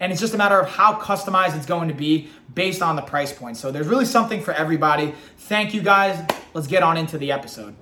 and it's just a matter of how customized it's going to be based on the price point. So there's really something for everybody. Thank you guys. Let's get on into the episode.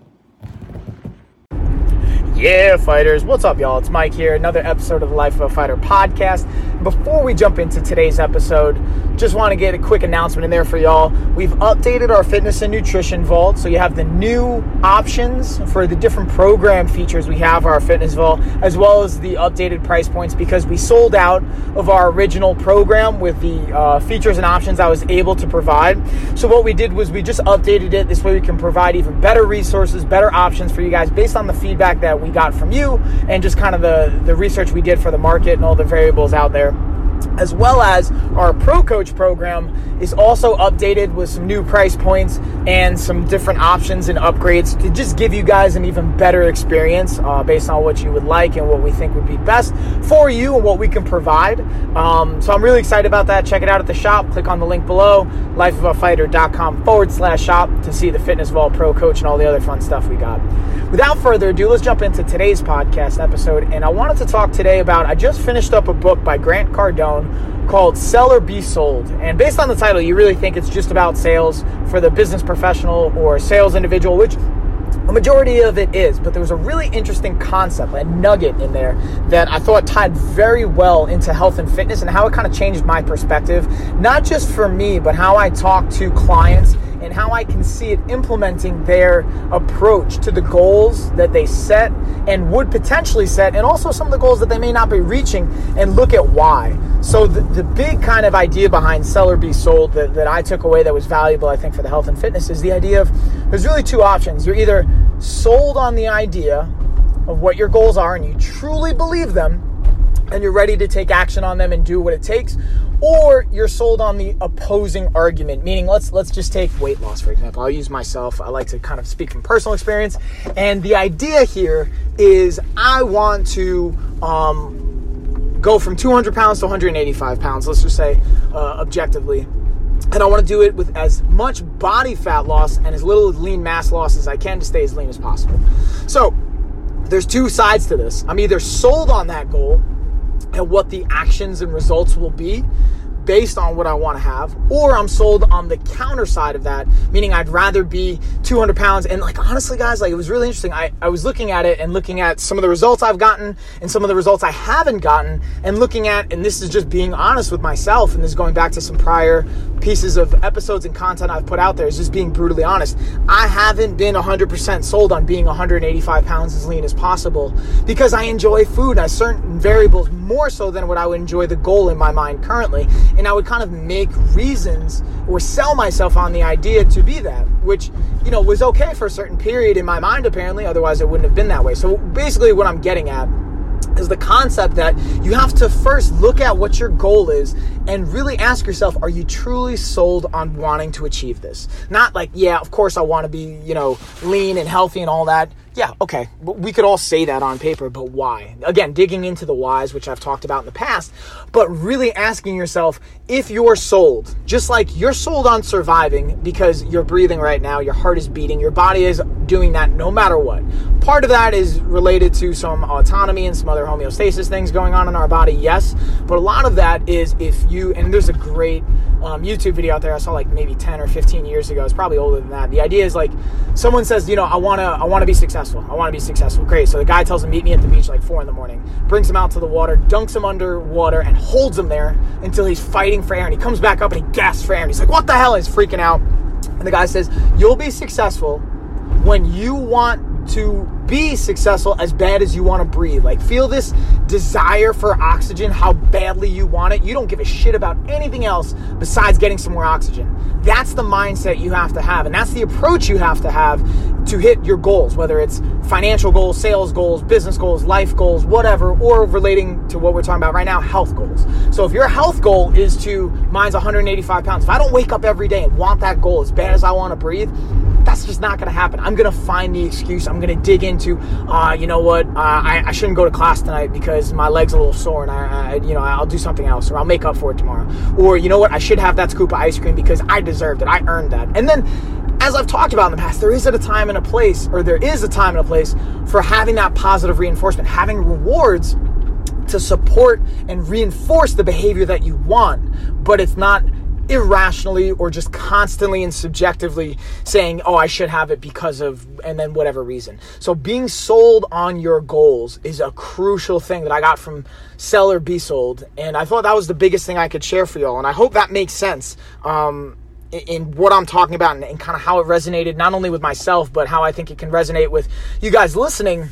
Yeah, fighters. What's up, y'all? It's Mike here. Another episode of the Life of a Fighter podcast. Before we jump into today's episode, just want to get a quick announcement in there for y'all. We've updated our fitness and nutrition vault, so you have the new options for the different program features we have our fitness vault, as well as the updated price points because we sold out of our original program with the uh, features and options I was able to provide. So what we did was we just updated it. This way we can provide even better resources, better options for you guys based on the feedback that we got from you and just kind of the, the research we did for the market and all the variables out there as well as our Pro Coach program is also updated with some new price points and some different options and upgrades to just give you guys an even better experience uh, based on what you would like and what we think would be best for you and what we can provide. Um, so I'm really excited about that. Check it out at the shop. Click on the link below, lifeofafighter.com forward slash shop to see the Fitness Vault Pro Coach and all the other fun stuff we got. Without further ado, let's jump into today's podcast episode. And I wanted to talk today about, I just finished up a book by Grant Cardone called Sell or Be Sold. And based on the title, you really think it's just about sales for the business professional or sales individual, which a majority of it is, but there was a really interesting concept, a nugget in there that I thought tied very well into health and fitness and how it kind of changed my perspective, not just for me, but how I talk to clients and how I can see it implementing their approach to the goals that they set and would potentially set, and also some of the goals that they may not be reaching, and look at why. So, the, the big kind of idea behind Sell or Be Sold that, that I took away that was valuable, I think, for the health and fitness is the idea of there's really two options. You're either sold on the idea of what your goals are and you truly believe them, and you're ready to take action on them and do what it takes, or you're sold on the opposing argument meaning let's let's just take weight loss for example i'll use myself i like to kind of speak from personal experience and the idea here is i want to um, go from 200 pounds to 185 pounds let's just say uh, objectively and I want to do it with as much body fat loss and as little lean mass loss as I can to stay as lean as possible. So, there's two sides to this. I'm either sold on that goal and what the actions and results will be based on what I want to have, or I'm sold on the counter side of that, meaning I'd rather be 200 pounds. And like, honestly, guys, like it was really interesting. I, I was looking at it and looking at some of the results I've gotten and some of the results I haven't gotten, and looking at, and this is just being honest with myself, and this is going back to some prior pieces of episodes and content I've put out there, is just being brutally honest. I haven't been 100% sold on being 185 pounds as lean as possible because I enjoy food as certain variables more so than what I would enjoy the goal in my mind currently and I would kind of make reasons or sell myself on the idea to be that, which, you know, was okay for a certain period in my mind, apparently, otherwise it wouldn't have been that way. So basically, what I'm getting at is the concept that you have to first look at what your goal is and really ask yourself are you truly sold on wanting to achieve this? Not like yeah of course i want to be you know lean and healthy and all that yeah, okay. We could all say that on paper, but why? Again, digging into the whys, which I've talked about in the past, but really asking yourself if you're sold, just like you're sold on surviving because you're breathing right now, your heart is beating, your body is doing that no matter what. Part of that is related to some autonomy and some other homeostasis things going on in our body, yes, but a lot of that is if you, and there's a great um, YouTube video out there I saw like maybe 10 or 15 years ago, it's probably older than that. The idea is like someone says, you know, I wanna, I wanna be successful. I want to be successful. Great. So the guy tells him, meet me at the beach like four in the morning, brings him out to the water, dunks him underwater, and holds him there until he's fighting for air. And he comes back up and he gasps for air. And he's like, what the hell? He's freaking out. And the guy says, you'll be successful when you want to be successful as bad as you want to breathe. Like, feel this desire for oxygen, how badly you want it. You don't give a shit about anything else besides getting some more oxygen. That's the mindset you have to have, and that's the approach you have to have to hit your goals, whether it's financial goals, sales goals, business goals, life goals, whatever, or relating to what we're talking about right now, health goals. So if your health goal is to, mine's 185 pounds, if I don't wake up every day and want that goal as bad as I want to breathe, that's just not going to happen. I'm going to find the excuse. I'm going to dig into, uh, you know what, uh, I, I, shouldn't go to class tonight because my leg's a little sore and I, I, you know, I'll do something else or I'll make up for it tomorrow. Or, you know what, I should have that scoop of ice cream because I deserved it. I earned that. And then, as I've talked about in the past, there is a time and a place, or there is a time and a place for having that positive reinforcement, having rewards to support and reinforce the behavior that you want, but it's not irrationally or just constantly and subjectively saying, oh, I should have it because of, and then whatever reason. So being sold on your goals is a crucial thing that I got from Sell or Be Sold. And I thought that was the biggest thing I could share for y'all. And I hope that makes sense. Um, in what I'm talking about and, and kind of how it resonated not only with myself, but how I think it can resonate with you guys listening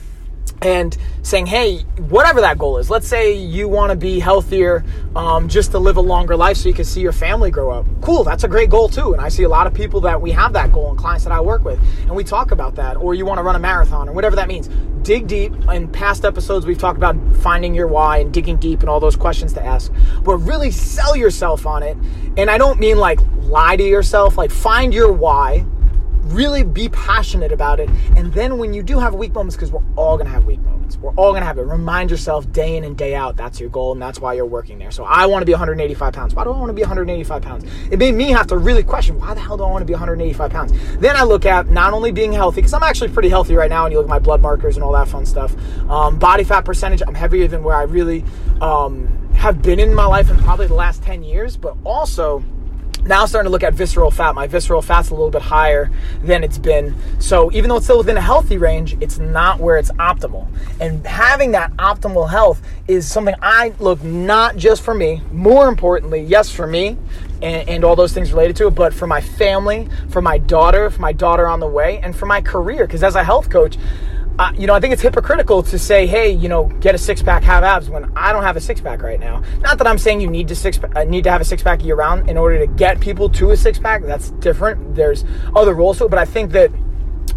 and saying, hey, whatever that goal is, let's say you want to be healthier um, just to live a longer life so you can see your family grow up. Cool, that's a great goal too. And I see a lot of people that we have that goal and clients that I work with, and we talk about that. Or you want to run a marathon or whatever that means. Dig deep. In past episodes, we've talked about finding your why and digging deep and all those questions to ask, but really sell yourself on it. And I don't mean like lie to yourself, like find your why really be passionate about it. And then when you do have weak moments, because we're all to have weak moments, we're all to have it. Remind yourself day in and day out that's your goal and that's why you're working there. So I want to be 185 pounds. Why do I want to be 185 pounds? It made me have to really question why the hell do I want to be 185 pounds? Then I look at not only being healthy, because I'm actually pretty healthy right now, and you look at my blood markers and all that fun stuff. Um, body fat percentage, I'm heavier than where I really um, have been in my life in probably the last 10 years, but also now I'm starting to look at visceral fat. My visceral fat's a little bit higher than it's been. So even though it's still within a healthy range, it's not where it's optimal. And having that optimal health is something I look not just for me, more importantly, yes, for me and, and all those things related to it, but for my family, for my daughter, for my daughter on the way, and for my career. Because as a health coach, uh, you know, I think it's hypocritical to say, hey, you know, get a six pack, have abs when I don't have a six pack right now. Not that I'm saying you need to six uh, need to have a six pack year round in order to get people to a six pack. That's different. There's other roles to it, but I think that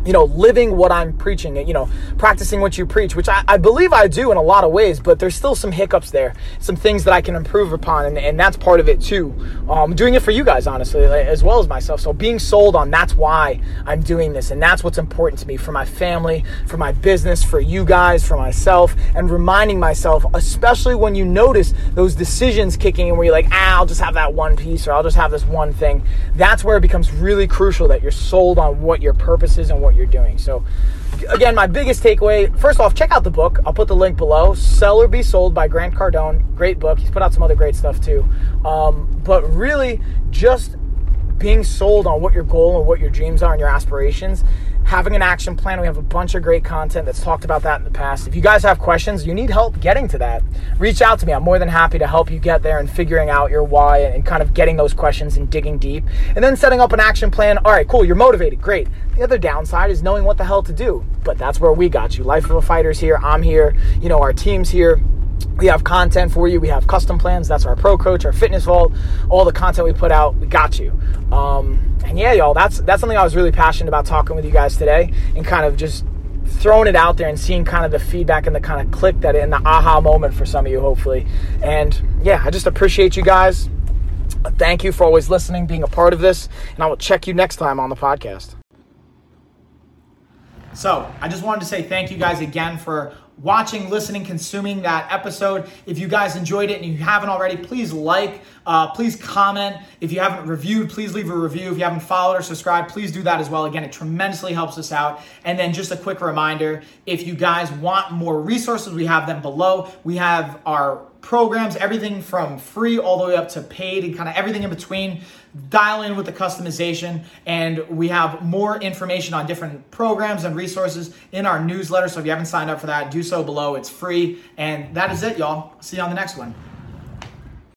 you know, living what I'm preaching, and you know, practicing what you preach, which I, I, believe I do in a lot of ways, but there's still some hiccups there, some things that I can improve upon, and, and that's part of it too. Um, doing it for you guys, honestly, as well as myself. So being sold on that's why I'm doing this, and that's what's important to me for my family, for my business, for you guys, for myself, and reminding myself, especially when you notice those decisions kicking in where you're like, ah, I'll just have that one piece or I'll just have this one thing. That's where it becomes really crucial that you're sold on what your purpose is and what you're doing. So, again, my biggest takeaway first off, check out the book. I'll put the link below Sell or Be Sold by Grant Cardone. Great book. He's put out some other great stuff too. Um, but really, just being sold on what your goal and what your dreams are and your aspirations having an action plan. We have a bunch of great content that's talked about that in the past. If you guys have questions, you need help getting to that, reach out to me. I'm more than happy to help you get there and figuring out your why and kind of getting those questions and digging deep. And then setting up an action plan. All right, cool, you're motivated. Great. The other downside is knowing what the hell to do. But that's where we got you. Life of a Fighter's here. I'm here. You know, our team's here we have content for you. We have custom plans. That's our pro coach, our fitness vault, all the content we put out. We got you. Um, and yeah, y'all, that's that's something I was really passionate about talking with you guys today, and kind of just throwing it out there and seeing kind of the feedback and the kind of click that in the aha moment for some of you, hopefully. And yeah, I just appreciate you guys. Thank you for always listening, being a part of this, and I will check you next time on the podcast. So, I just wanted to say thank you guys again for watching, listening, consuming that episode. If you guys enjoyed it and you haven't already, please like, uh, please comment. If you haven't reviewed, please leave a review. If you haven't followed or subscribed, please do that as well. Again, it tremendously helps us out. And then just a quick reminder if you guys want more resources, we have them below. We have our programs, everything from free all the way up to paid and kind of everything in between. Dial in with the customization, and we have more information on different programs and resources in our newsletter. So if you haven't signed up for that, so below. It's free. And that is it, y'all. See you on the next one.